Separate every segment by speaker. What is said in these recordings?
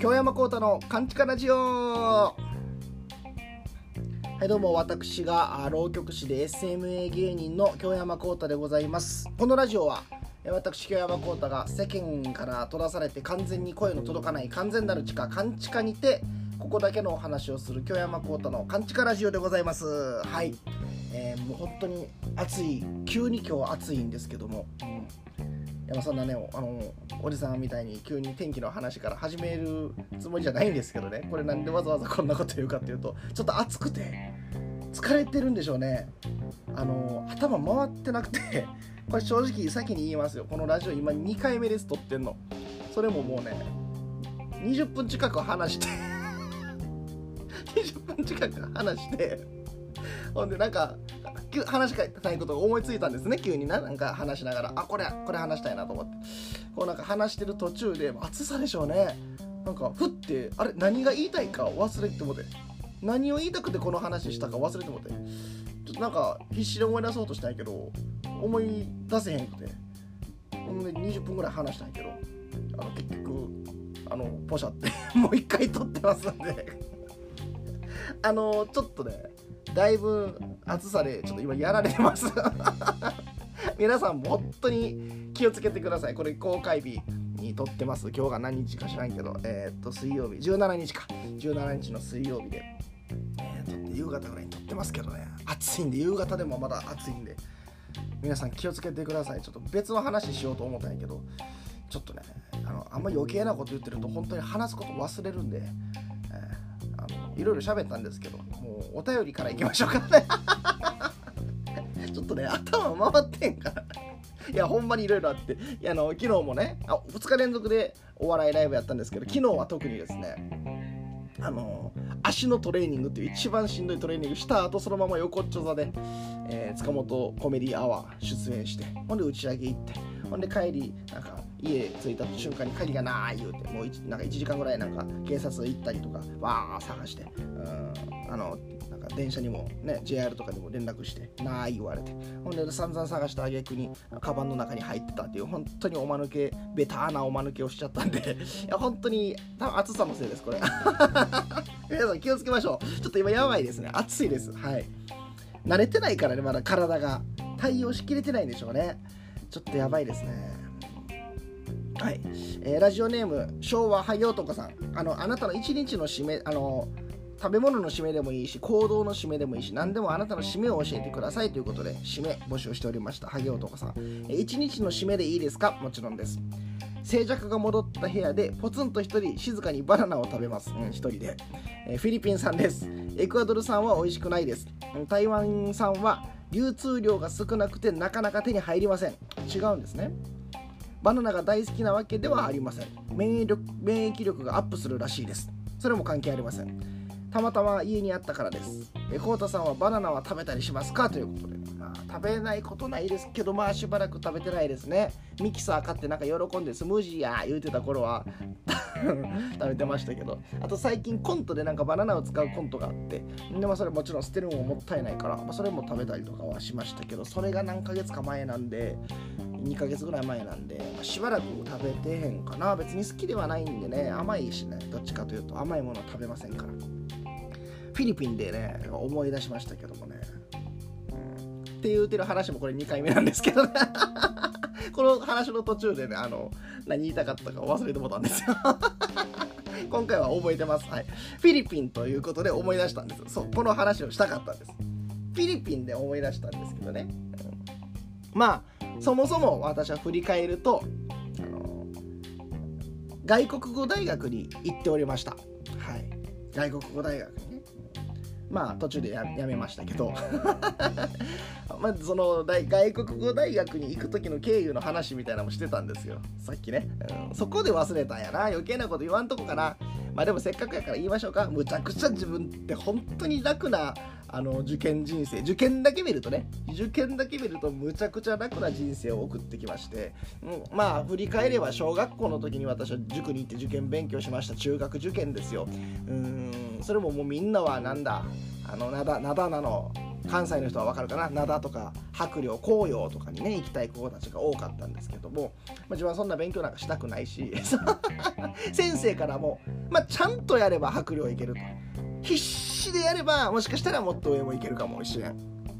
Speaker 1: 京山幸太の「カンチカラジオ」はいどうも私が浪曲師で SMA 芸人の京山幸太でございます。このラジオは私京山幸太が世間から閉ざされて完全に声の届かない完全なる地下カンチカにてここだけのお話をする京山幸太のカンチカラジオでございます。はい。えー、もう本当に暑い急に今日暑いんですけども、うん。山さんなねあのおじさんみたいに急に天気の話から始めるつもりじゃないんですけどね。これなんでわざわざこんなこと言うかっていうとちょっと暑くて疲れてるんでしょうね。あの頭回ってなくて これ正直先に言いますよ。このラジオ今2回目です撮ってんの。それももうね20分近く話して 20分近く話してほんでなんか話したいことが思いついたんですね。急にななんか話しながら。あこれこれ話したいなと思って。こうなんか話してる途中で暑さでしょうね。なんかふってあれ何が言いたいか忘れてもて。何を言いたくてこの話したか忘れてもて。ちょっとなんか必死で思い出そうとしたんやけど思い出せへんくて。ほんで20分ぐらい話したんやけど。あの結局あのポシャって。もう一回撮ってますんで。あのちょっとねだいぶ暑さでちょっと今やられてます。皆さんも本当に気をつけてください。これ公開日に撮ってます。今日が何日か知らんけど。えー、っと水曜日。17日か。17日の水曜日で、えー、撮って夕方ぐらいに撮ってますけどね。暑いんで夕方でもまだ暑いんで。皆さん気をつけてください。ちょっと別の話しようと思ったんやけど。ちょっとねあのあんま余計なこと言ってると本当に話すこと忘れるんで、えー、あのいろいろ喋ったんですけどお便りからいきましょうか。ね ちょっとね頭回ってんから。いやほんまにいろいろあって。いやあの昨日もねあ2日連続でお笑いライブやったんですけど昨日は特にですねあの足のトレーニングっていう一番しんどいトレーニングした後そのまま横っちょ座で、えー、塚本コメディアワー出演してほんで打ち上げ行ってほんで帰りなんか家着いた瞬間に鍵がない言うてもうなんか1時間ぐらいなんか警察行ったりとかわー探してうんあのなんか電車にもね JR とかにも連絡してない言われて。ほんで散々探した挙句にカバンの中に入ってたっていう本当におまぬけベターなおまぬけをしちゃったんで いや本当に多分暑さのせいですこれ。皆さん気をつけましょう。ちょっと今やばいですね。暑いです。はい。慣れてないからねまだ体が。対応しきれてないんでしょうね。ちょっとやばいですね。はい、えー、ラジオネーム昭和はようとかさん。あのあなたの一日の締めあの食べ物の締めでもいいし行動の締めでもいいし何でもあなたの締めを教えてください。ということで締め募集しておりました。萩男さん、えー、一日の締めでいいですか？もちろんです。静寂が戻った部屋でポツンと一人静かにバナナを食べます、うん、一人で、えー、フィリピン産です。エクアドル産は美味しくないです。台湾産は流通量が少なくてなかなか手に入りません。違うんですね。バナナが大好きなわけではありません。免疫力免疫力がアップするらしいです。それも関係ありません。たまたま家にあったからです。えコウタさんはバナナは食べたりしますか？ということで、食べないことないですけどまあしばらく食べてないですね。ミキサー買ってなんか喜んでスムージーや言うてた頃は 食べてましたけど。あと最近コントでなんかバナナを使うコントがあって。で、まあ、それもちろん捨てるのももったいないから、まあ、それも食べたりとかはしましたけど。それが何ヶ月か前なんで2ヶ月ぐらい前なんで、まあ、しばらく食べてへんかな。別に好きではないんでね甘いしねどっちかというと甘いものは食べませんから。フィリピンでね思い出しましたけどもね、って言うてる話もこれ2回目なんですけどね。この話の途中でねあの何言いたかったか忘れてもたんですよ。今回は覚えてます、はい、フィリピンということで思い出したんです。そうこの話をしたかったんです。フィリピンで思い出したんですけどね、うん、まあそもそも私は振り返ると外国語大学に行っておりました、はい、外国語大学にねまあ途中でやめましたけど。まあその大外国語大学に行く時の経由の話みたいなのもしてたんですよ。さっきね、うん、そこで忘れたんやな。余計なこと言わんとこかな。まあでもせっかくやから言いましょうか。むちゃくちゃ自分って本当に楽なあの受験人生受験だけ見るとね受験だけ見るとむちゃくちゃ楽な人生を送ってきまして、うん、まあ振り返れば小学校の時に私は塾に行って受験勉強しました。中学受験ですよ。うんそれももうみんなはなんだあのなだなだなの関西の人は分かるかな？灘とか白陵紅葉とかにね行きたい子たちが多かったんですけども、まあ、自分はそんな勉強なんかしたくないし 先生からも、まあ、ちゃんとやれば白陵行けると。必死でやればもしかしたらもっと上もいけるかもしれん。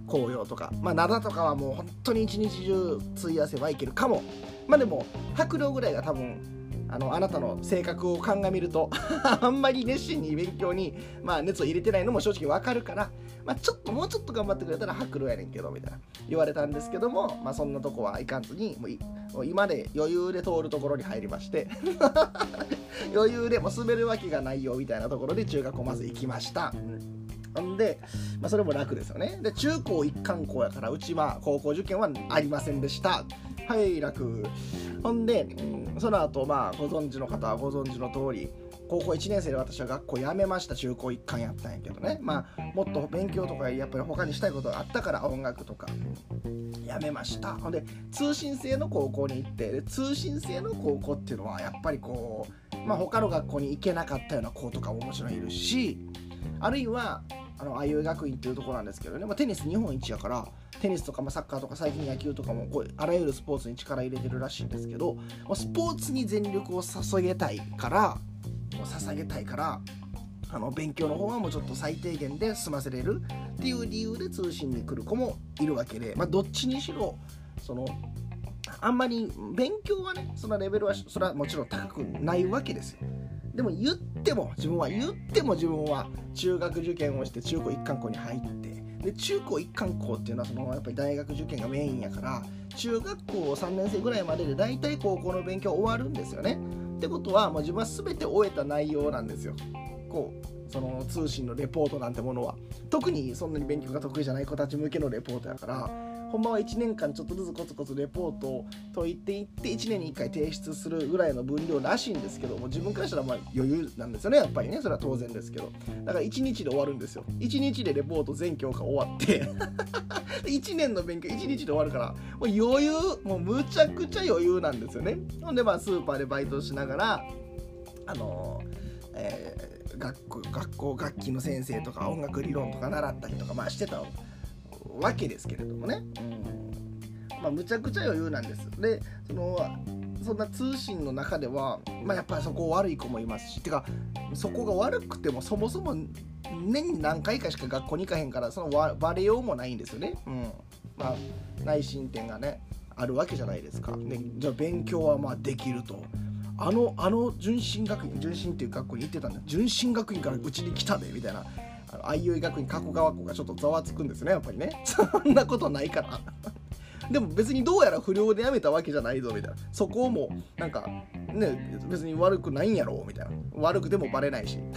Speaker 1: 紅葉とか。まあ灘とかはもう本当に一日中費やせばいけるかも。まあでも白狼ぐらいが多分あのあなたの性格を鑑みると あんまり熱心に勉強に、まあ、熱を入れてないのも正直わかるから、まあ、ちょっともうちょっと頑張ってくれたら白露やねんけどみたいな言われたんですけども、まあ、そんなとこはいかんずにもう今で余裕で通るところに入りまして 余裕でも滑るわけがないよみたいなところで中学校まず行きました。んで、まあ、それも楽ですよね。で、中高一貫校やから、うちは高校受験はありませんでした。はい、楽。ほんで、その後、まあ、ご存知の方はご存知の通り、高校1年生で私は学校辞めました中高一貫やったんやけどねまあもっと勉強とかやっぱり他にしたいことがあったから音楽とかやめましたほんで通信制の高校に行ってで通信制の高校っていうのはやっぱりこうまあ他の学校に行けなかったような子とかももちろんいるしあるいはあのあいう学院っていうところなんですけどね、まあ、テニス日本一やからテニスとか、まあ、サッカーとか最近野球とかもこうあらゆるスポーツに力入れてるらしいんですけど、まあ、スポーツに全力を注げたいから捧げたいからあの勉強の方はもうちょっと最低限で済ませれるっていう理由で通信に来る子もいるわけで、まあ、どっちにしろそのあんまり勉強はねそのレベルはそれはもちろん高くないわけですよ。でも言っても自分は言っても自分は中学受験をして中高一貫校に入ってで中高一貫校っていうのはそのやっぱり大学受験がメインやから中学校3年生ぐらいまでで大体高校の勉強終わるんですよね。ってことはもう自分は全て終えた内容なんですよ。こうその通信のレポートなんてものは。特にそんなに勉強が得意じゃない子たち向けのレポートやからほんまは1年間ちょっとずつコツコツレポートを解いていって1年に1回提出するぐらいの分量らしいんですけども自分からしたらまあ余裕なんですよねやっぱりねそれは当然ですけど。だから1日で終わるんですよ。1日でレポート全教科終わって。1年の勉強1日で終わるからもう余裕もうむちゃくちゃ余裕なんですよね。ほんでまあスーパーでバイトしながらあのー、えー、学校学校楽器の先生とか音楽理論とか習ったりとかまあしてたわけですけれどもね、うんまあ、むちゃくちゃ余裕なんです。でそのそんな通信の中では、まあ、やっぱりそこ悪い子もいますし。てかそこが悪くてもそもそも年に何回かしか学校に行かへんからそのバレようもないんですよね、うん。まあ、内申点がねあるわけじゃないですか。でじゃあ勉強はまあできると。あのあの純真学院純真っていう学校に行ってたんだ。純真学院からうちに来たでみたいな。あいう学院加古川校がちょっとざわつくんですねやっぱりね。そんなことないから。でも別にどうやら不良で辞めたわけじゃないぞみたいな。そこをもなんかね別に悪くないんやろみたいな。悪くてもバレないし。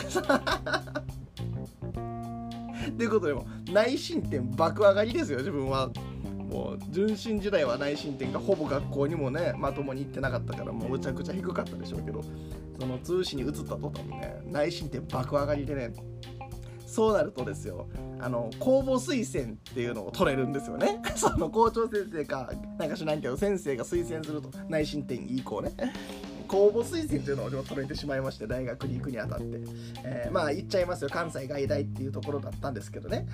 Speaker 1: ということでも内申点爆上がりですよ自分は。もう純真時代は内申点がほぼ学校にもねまともに行ってなかったからもうむちゃくちゃ低かったでしょうけどその通信に移った途端にね内申点爆上がりでねそうなるとですよあの公募推薦っていうのを取れるんですよね。その校長先生かなんか知らんけど先生が推薦すると内申点いい子ね。公募推薦というのを取れてしまいまして大学に行くにあたって、えー、まあ言っちゃいますよ。関西外大っていうところだったんですけどね、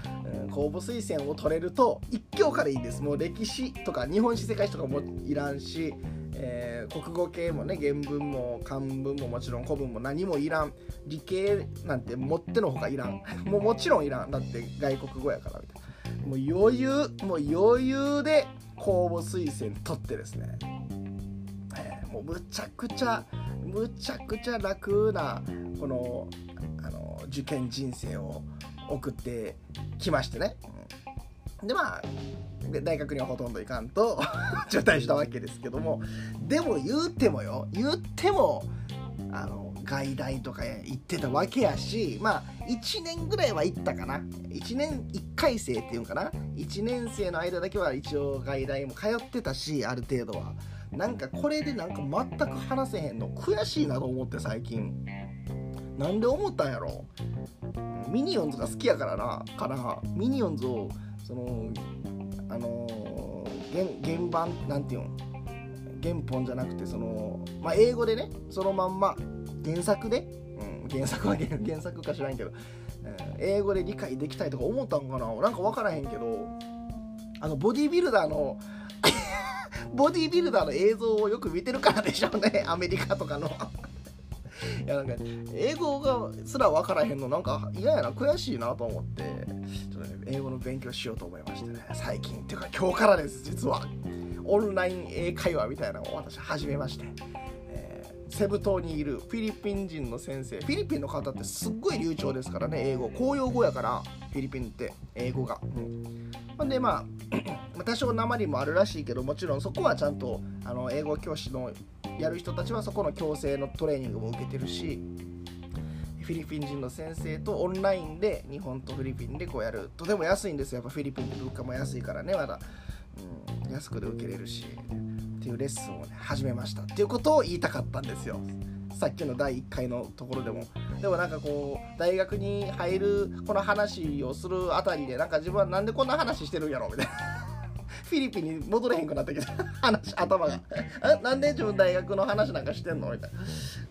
Speaker 1: うん、公募推薦を取れると1教科でいいんです。もう歴史とか日本史世界史とかもいらんしえー、国語系もね原文も漢文ももちろん古文も何もいらん理系なんてもってのほかいらん。もうもちろんいらん。だって外国語やからみたいな。もう余裕もう余裕で公募推薦取ってですね、えー、もうむちゃくちゃむちゃくちゃ楽なこのあの受験人生を送ってきましてね、うん、でまあ大学にはほとんど行かんと 中退したわけですけども。でも言うてもよ言ってもあの外大とか行ってたわけやしまあ1年ぐらいは行ったかな。1年1回生っていうんかな。1年生の間だけは一応外大も通ってたしある程度は。なんかこれでなんか全く話せへんの。悔しいなと思って最近。なんで思ったんやろ。ミニオンズが好きやからなからミニオンズをそのあの、原原版なんていうの原本じゃなくてその、まあ、英語でねそのまんま原作で、うん、原作は 原作か知らんけどうん英語で理解できたいとか思ったんかな？なんか分からへんけどあのボディビルダーの ボディビルダーの映像をよく見てるからでしょうねアメリカとかの。いやなんか英語がすら分からへんのなんか嫌やな悔しいなと思って。ちょっとね英語の勉強しようと思いましてね。最近っていうか今日からです実は。オンライン英会話みたいなのを私始めまして、えー、セブ島にいるフィリピン人の先生。フィリピンの方ってすっごい流暢ですからね英語。公用語やからフィリピンって英語が、うん、でまあ多少鉛もあるらしいけどもちろんそこはちゃんとあの英語教師のやる人たちはそこの強制のトレーニングも受けてるしフィリピン人の先生とオンラインで日本とフィリピンでこうやる。とても安いんですよ。やっぱフィリピンで物価も安いからねまだ、うん、安くで受けれるし。っていうレッスンをね始めました。っていうことを言いたかったんですよ。さっきの第1回のところでも。でもなんかこう大学に入るこの話をするあたりでなんか自分はなんでこんな話してるんやろみたいな。ィリピンに戻れへんくなってきた。話頭が。なんで自分大学の話なんかしてんの？みたいな。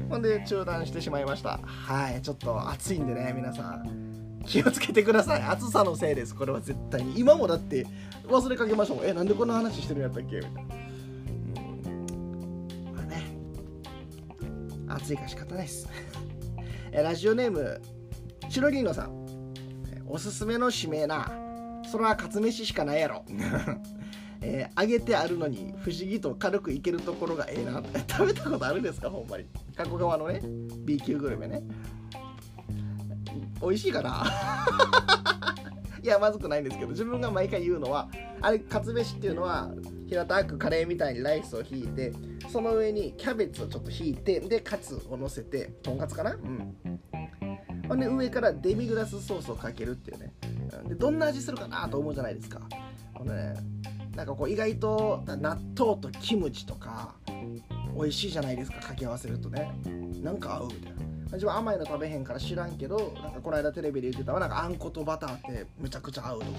Speaker 1: ほんで中断してしまいました。はいちょっと暑いんでね皆さん。気をつけてください。暑さのせいです。これは絶対に。今もだって忘れかけましたもんえなんでこんな話してるんやったっけ？みたいな。まあね。暑いから仕方ないっす。ラジオネームチロリーノさん。おすすめの指名な。それはカツ飯しかないやろえー、揚げてあるのに不思議と軽くいけるところがええな。食べたことあるんですか？ほんまに。加古川のね B 級グルメね。美味しいかな？いやまずくないんですけど自分が毎回言うのはあれカツ飯っていうのは平たくカレーみたいにライスを引いてその上にキャベツをちょっと引いてでカツを乗せてとんかつかな？うん。ほんで上からデミグラスソースをかけるっていうね。でどんな味するかなと思うじゃないですか。ほんでねなんかこう意外と納豆とキムチとか美味しいじゃないですか掛け合わせるとね。なんか合うみたいな。自分甘いの食べへんから知らんけどなんかこの間テレビで言ってたなんかあんことバターってむちゃくちゃ合うとか。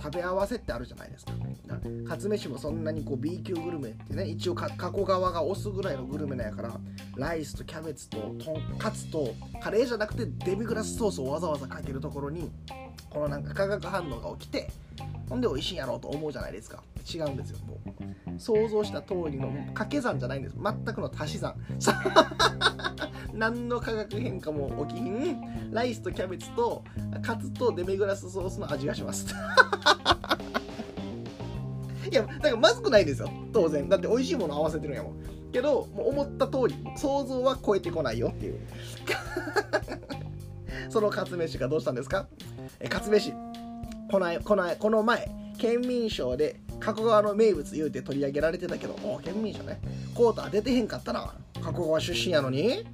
Speaker 1: 食べ合わせってあるじゃないですか。かつ飯もそんなにこう B 級グルメってね一応加古川が押すぐらいのグルメなんやからライスとキャベツととんかつとカレーじゃなくてデミグラスソースをわざわざかけるところにこのなんか化学反応が起きてほんで美味しいやろうと思うじゃないですか。違うんですよもう。想像した通りの掛け算じゃないんです。全くの足し算。何の化学変化も起きひん。ライスとキャベツとカツとデミグラスソースの味がします。いやだからまずくないですよ。当然。だって美味しいもの合わせてるんやもん。けどもう思った通り想像は超えてこないよっていう。そのカツ飯がどうしたんですか？えカツ飯。このこのこの前県民賞で加古川の名物言うて取り上げられてたけどおお県民賞ね。コータ出てへんかったな。加古川出身やのに。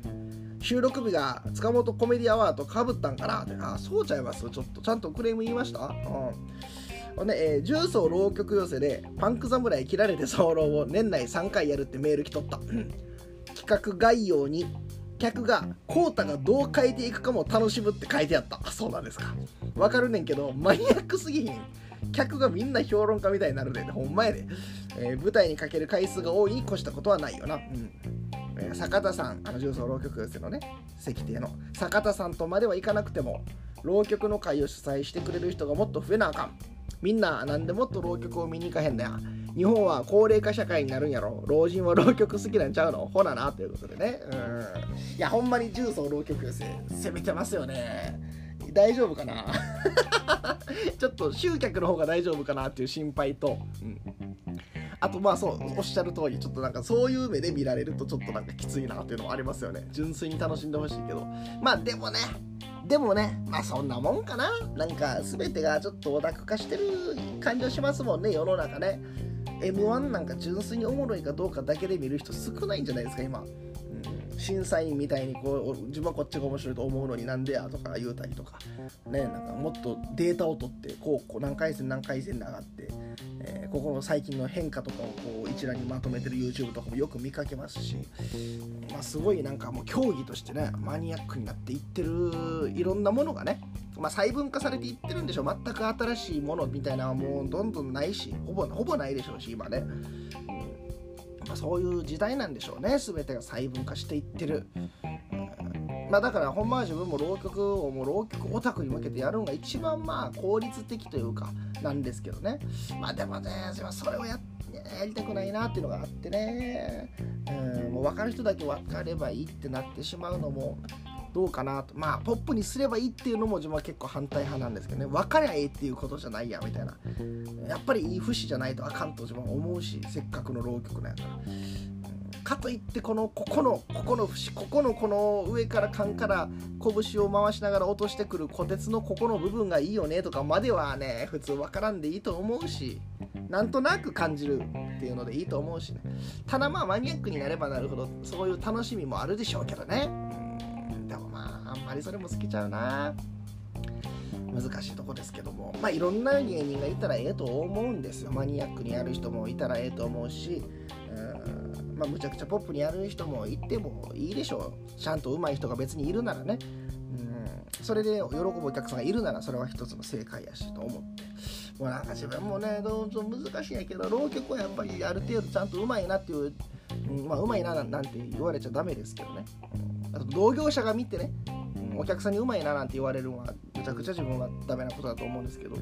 Speaker 1: 収録日が塚本コメディアワードかぶったんかな。ってあそうちゃいます？ちょっとちゃんとクレーム言いました？うん。ほんで、えー、重曹浪曲寄せでパンク侍切られて早漏を年内3回やるってメール来とった、企画概要に客がコータがどう変えていくかも楽しむって書いてあった。あそうなんですか。わかるねんけどマニアックすぎひん。客がみんな評論家みたいになるで、ね、ほんまやで、えー、舞台にかける回数が多いに越したことはないよな、うん。え、坂田さん。あの重曹浪曲寄せのね石庭の。坂田さんとまではいかなくても浪曲の会を主催してくれる人がもっと増えなあかん。みんななんでもっと浪曲を見に行かへんだよ日本は高齢化社会になるんやろ。老人は浪曲好きなんちゃうの？ほななということでね。うん。いやほんまに重曹浪曲寄せ攻めてますよね。大丈夫かな？ちょっと集客の方が大丈夫かなっていう心配と、うん、あとまあそうおっしゃる通りちょっとなんかそういう目で見られるとちょっとなんかきついなっていうのもありますよね。純粋に楽しんでほしいけど。まあでもね。でもね。まあそんなもんかな。なんか全てがちょっとオタク化してる感じはしますもんね。世の中ね。M1 なんか純粋におもろいかどうかだけで見る人少ないんじゃないですか今。審査員みたいにこう自分はこっちが面白いと思うのになんでやとか言うたりとか。ねなんかもっとデータを取ってこうこう何回戦何回戦で上がって、えー、ここの最近の変化とかをこう一覧にまとめてる YouTube とかもよく見かけますし、まあ、すごいなんかもう競技としてねマニアックになっていってるいろんなものがねまあ、細分化されていってるんでしょう。全く新しいものみたいなのはもうどんどんないしほぼほぼないでしょうし今ね。まあ、そういう時代なんでしょうね。全てが細分化していってる、まあだからほんまは自分も浪曲をもう浪曲オタクに向けてやるのが一番まあ効率的というかなんですけどね。まあでもねそれをややりたくないなっていうのがあってね。うんもう分かる人だけ分かればいいってなってしまうのもどうかなと。まあポップにすればいいっていうのも自分は結構反対派なんですけどね。分かりゃええっていうことじゃないやみたいな。やっぱりいい節じゃないとあかんと自分は思うしせっかくの浪曲なんやから。かといってこのここのここの節ここのこの上から缶から拳を回しながら落としてくる虎鉄のここの部分がいいよねとかまではね普通分からんでいいと思うしなんとなく感じるっていうのでいいと思うしね。ただまあマニアックになればなるほどそういう楽しみもあるでしょうけどね。でもまああんまりそれも好きちゃうな。難しいとこですけども。まあいろんな芸人がいたらええと思うんですよ。マニアックにやる人もいたらええと思うしうん。まあむちゃくちゃポップにやる人もいてもいいでしょう。ちゃんと上手い人が別にいるならね。うん。それで喜ぶお客さんがいるならそれは一つの正解やしと思って。もうなんか自分もねどうぞ難しいんやけど浪曲はやっぱりある程度ちゃんと上手いなっていう、うん、まあ上手いななんて言われちゃダメですけどね、あと同業者が見てねお客さんにうまいななんて言われるのはむちゃくちゃ自分はダメなことだと思うんですけど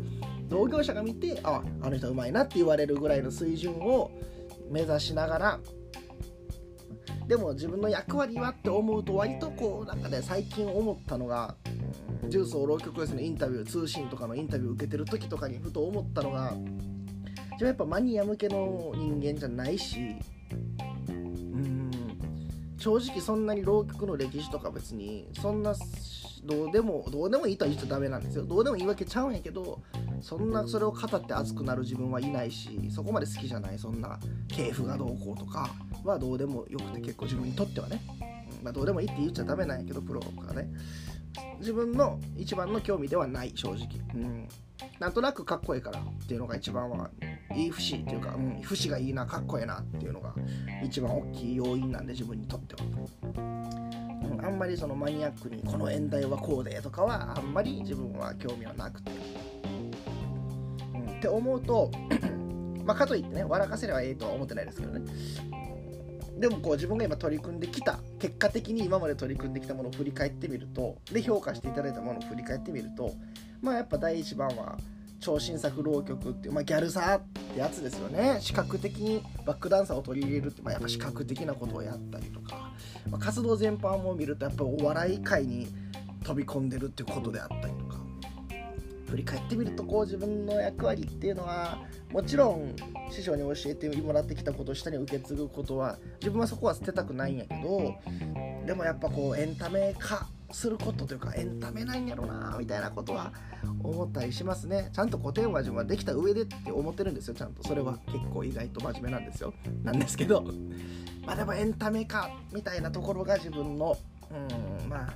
Speaker 1: 同業者が見てああの人うまいなって言われるぐらいの水準を目指しながらでも自分の役割はって思うと割とこうなんかね最近思ったのが重曹浪曲寄せのインタビュー通信とかのインタビュー受けてる時とかにふと思ったのが自分やっぱマニア向けの人間じゃないしうん正直そんなに浪曲の歴史とか別にそんなどうでもどうでもいいとは言っちゃダメなんですよ。どうでもいいわけちゃうんやけどそんなそれを語って熱くなる自分はいないしそこまで好きじゃないそんな系譜がどうこうとかはどうでもよくて結構自分にとってはね、まあ、どうでもいいって言っちゃダメなんやけどプロがね。自分の一番の興味ではない正直、うん、なんとなくかっこいいからっていうのが一番はいい節っていうか、うん、節がいいなかっこいいなっていうのが一番大きい要因なんで自分にとっては、あんまりそのマニアックにこの演題はこうでとかはあんまり自分は興味はなくて、うん、って思うと まあかといってね笑かせればええとは思ってないですけどね。でもこう自分が今取り組んできた結果的に今まで取り組んできたものを振り返ってみるとで評価していただいたものを振り返ってみるとまあやっぱ第一番は超新作浪曲っていう、まあ、ギャルサーってやつですよね。視覚的にバックダンサーを取り入れるって、まあ、やっぱ視覚的なことをやったりとか、まあ、活動全般を見るとやっぱお笑い界に飛び込んでるっていうことであったりとか。振り返ってみるとこう自分の役割っていうのはもちろん師匠に教えてもらってきたことを下に受け継ぐことは自分はそこは捨てたくないんやけどでもやっぱこうエンタメ化することというかエンタメなんやろなみたいなことは思ったりしますね。ちゃんと古典話順はできた上でって思ってるんですよちゃんと。それは結構意外と真面目なんですよ。なんですけど。まあでもエンタメ化みたいなところが自分のうんまあ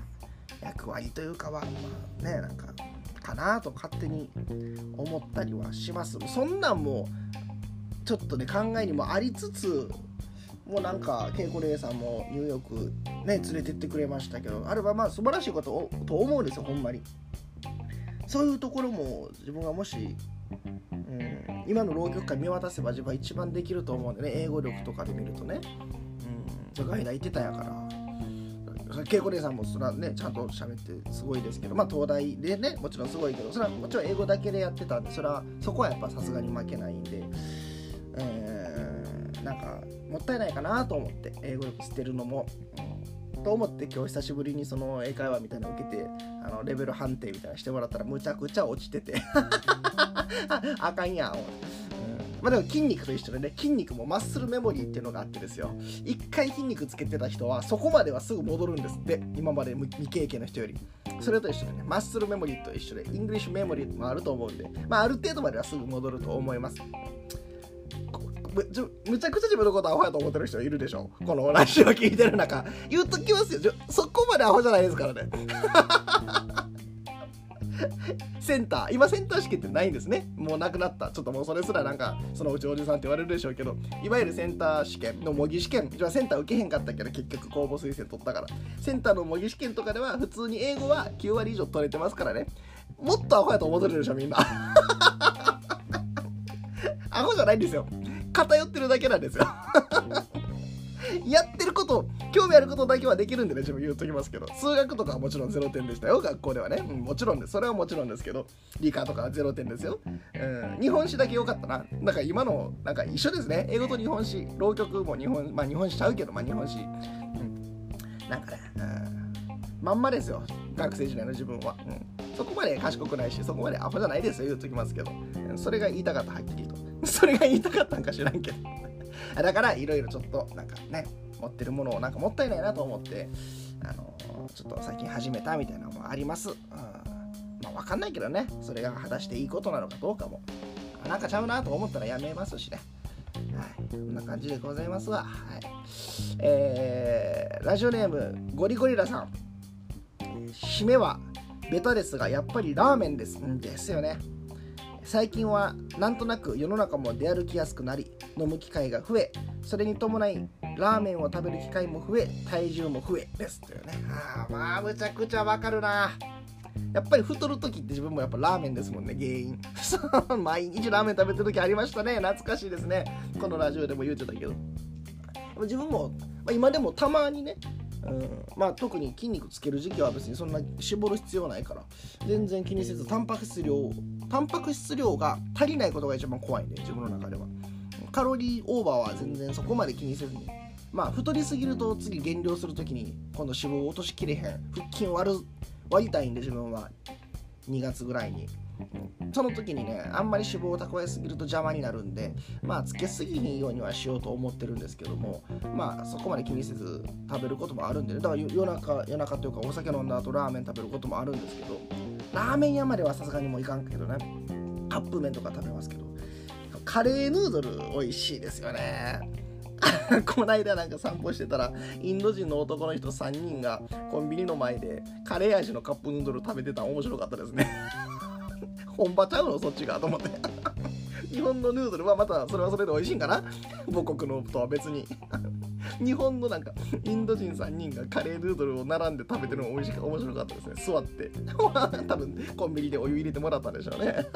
Speaker 1: 役割というかはまあねなんかかなと勝手に思ったりはします。そんなんもちょっとね考えにもありつつもうなんか稽古玲さんもニューヨークね連れてってくれましたけどあれはまあ素晴らしいことと思うんですよほんまに。そういうところも自分がもし、うん、今の浪曲界見渡せば自分は一番できると思うんでね英語力とかで見るとね。うん外大行ってたやから。稽古姉さんもそれはねちゃんと喋ってすごいですけどまあ東大でねもちろんすごいけどそれはもちろん英語だけでやってたんでそれはそこはやっぱさすがに負けないんで、えー、なんかもったいないかなと思って英語力捨てるのも、うん、と思って今日久しぶりにその英会話みたいなの受けてあのレベル判定みたいなのしてもらったらむちゃくちゃ落ちてて あかんやんまあでも筋肉と一緒でね、筋肉もマッスルメモリーっていうのがあってですよ。一回筋肉つけてた人はそこまではすぐ戻るんですって。今まで未経験の人より。それと一緒でね、 muscle memory と一緒で、 English memory もあると思うんで、まあある程度まではすぐ戻ると思います。むむちゃくちゃ自分のことアホやと思ってる人いるでしょ。このラジオ聞いてる中。言うときますよ。そこまでアホじゃないですからね。センター。今センター試験ってないんですね。もうなくなった。ちょっともうそれすらなんかそのうちおじさんって言われるでしょうけど。いわゆるセンター試験の模擬試験。じゃあセンター受けへんかったけど結局公募推薦取ったから。センターの模擬試験とかでは普通に英語は9割以上取れてますからね。もっとアホやと思ってるでしょみんな。アホじゃないんですよ。偏ってるだけなんですよ。やってること興味あることだけはできるんでね自分言うときますけど。数学とかはもちろん0点でしたよ学校ではね、うん、もちろんです。それはもちろんですけど理科とかは0点ですよ、うん、日本史だけ良かったな。なんか今のなんか一緒ですね。英語と日本史。浪曲も日本まあ日本史ちゃうけどまあ日本史、うん、なんかね、うん、まんまですよ。学生時代の自分は、うん、そこまで賢くないしそこまでアホじゃないですよ。言うときますけど。それが言いたかったはっきりと それが言いたかったんか知らんけど だからいろいろちょっとなんかね持ってるものをなんかもったいないなと思ってあのちょっと最近始めたみたいなのもあります、うん、まあ分かんないけどねそれが果たしていいことなのかどうかもなんかちゃうなと思ったらやめますしねはい、こんな感じでございますわ。はい。えー、ラジオネーム、ゴリゴリラさん。締めは、ベタですが、やっぱりラーメンです。んですよね。最近はなんとなく世の中も出歩きやすくなり飲む機会が増えそれに伴いラーメンを食べる機会も増え体重も増えですというね。あまあむちゃくちゃわかるな。やっぱり太る時って自分もやっぱラーメンですもんね原因。毎日ラーメン食べてる時ありましたね。懐かしいですね。このラジオでも言うてたけど。自分も、まあ、今でもたまにねうん、まあ特に筋肉つける時期は別にそんな絞る必要ないから。全然気にせずタンパク質量タンパク質量が足りないことが一番怖いんで自分の中では。カロリーオーバーは全然そこまで気にせずに。まあ太りすぎると次減量する時に今度脂肪を落としきれへん。腹筋割る割りたいんで自分は。2月ぐらいにその時にねあんまり脂肪を蓄えすぎると邪魔になるんでまあつけすぎひんようにはしようと思ってるんですけどもまあそこまで気にせず食べることもあるんで、ね、だから夜中夜中というかお酒飲んだ後ラーメン食べることもあるんですけどラーメン屋まではさすがにもういかんけどね。カップ麺とか食べますけど。カレーヌードル美味しいですよね。こないだなんか散歩してたらインド人の男の人3人がコンビニの前でカレー味のカップヌードル食べてた面白かったですね。本場ちゃうの？そっちがと思って。日本のヌードルはまたそれはそれで美味しいんかな？母国のとは別に。日本のなんかインド人3人がカレーヌードルを並んで食べてるのが美味しか面白かったですね。座って。多分コンビニでお湯入れてもらったんでしょうね。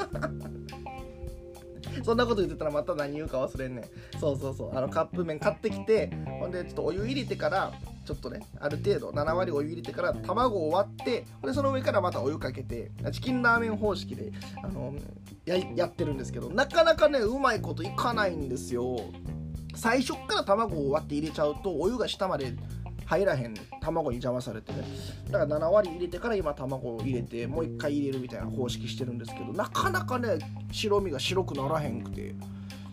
Speaker 1: そんなこと言ってたらまた何言うか忘れんねそうそうそう。あのカップ麺買ってきてほんでちょっとお湯入れてからちょっとねある程度7割お湯入れてから卵を割ってでその上からまたお湯かけてチキンラーメン方式であのややってるんですけどなかなかねうまいこといかないんですよ。最初から卵を割って入れちゃうとお湯が下まで入らへん卵に邪魔されてね。だから7割入れてから今卵を入れてもう1回入れるみたいな方式してるんですけどなかなかね白身が白くならへんくて。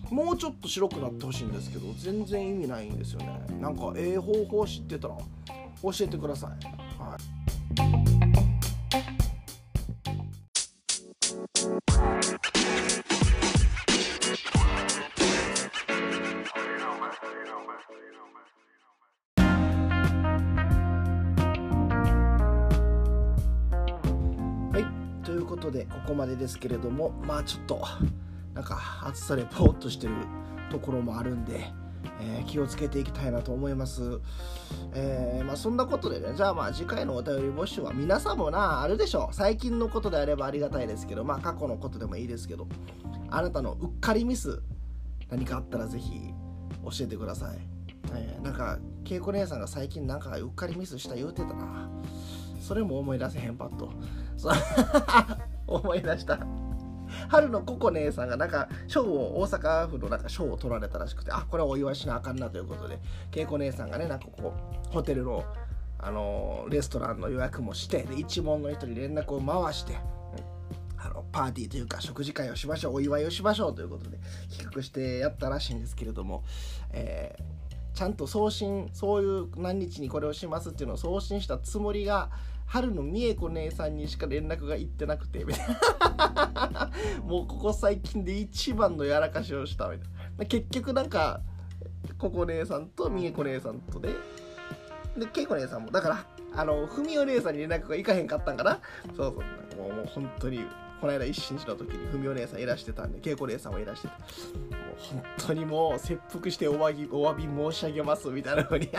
Speaker 1: もうちょっと白くなってほしいんですけど全然意味ないんですよね。なんかええ方法知ってたら教えてください、はい。はい、ということでここまでですけれどもまあちょっとなんか暑さでポーっとしてるところもあるんで、えー、気をつけていきたいなと思います、えー、まあ、そんなことでねじゃあまあ次回のお便り募集は皆さんもなあるでしょう。最近のことであればありがたいですけどまあ過去のことでもいいですけどあなたのうっかりミス何かあったらぜひ教えてください、えー、なんか恵子姉さんが最近なんかうっかりミスした言うてたな。それも思い出せへんパッと。思い出した。春のココ姉さんがなんか賞を大阪府のなんか賞を取られたらしくてあこれはお祝いしなあかんなということで恵子姉さんがねなんかこうホテルのあのー、レストランの予約もしてで一門の人に連絡を回して、パーティーというか食事会をしましょうお祝いをしましょうということで企画してやったらしいんですけれども、えー、ちゃんと送信そういう何日にこれをしますっていうのを送信したつもりが春の美恵子姉さんにしか連絡がいってなくてみたいな。もうここ最近で一番のやらかしをしたみたいな。結局なんかここ姉さんと美恵子姉さんとでで恵子姉さんも。だからあの文雄姉さんに連絡がいかへんかったんかな。そうそう。もうもう本当にこの間一日の時に文雄姉さんいらしてたんで恵子姉さんもいらしててもう本当にもう切腹してお詫びお詫び申し上げますみたいなふうに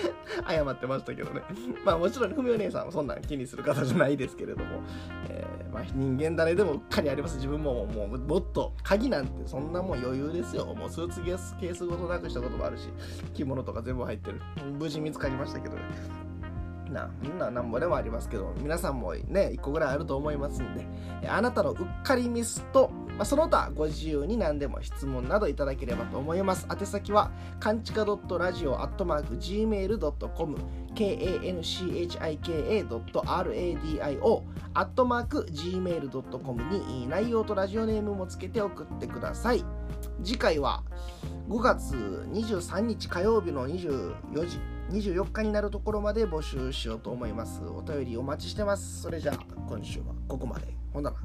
Speaker 1: 謝ってましたけどね。まあもちろんふみお姉さんはそんなん気にする方じゃないですけれども、えー、まあ、人間誰でもうっかりあります。自分ももうもっと鍵なんてそんなもん余裕ですよ。もうスーツケースケースごとなくしたこともあるし着物とか全部入ってる。無事見つかりましたけどね。な、んななんぼでもありますけど、皆さんもね、1個ぐらいあると思いますんで、あなたのうっかりミスと、まあ、その他ご自由に何でも質問などいただければと思います。宛先は、かんちか .radio.gmail.com kanchika.radio アットマーク gmail.com に内容とラジオネームもつけて送ってください。次回は5月23日火曜日の24時24日になるところまで募集しようと思います。お便りお待ちしてます。それじゃあ今週はここまで。ほんなら。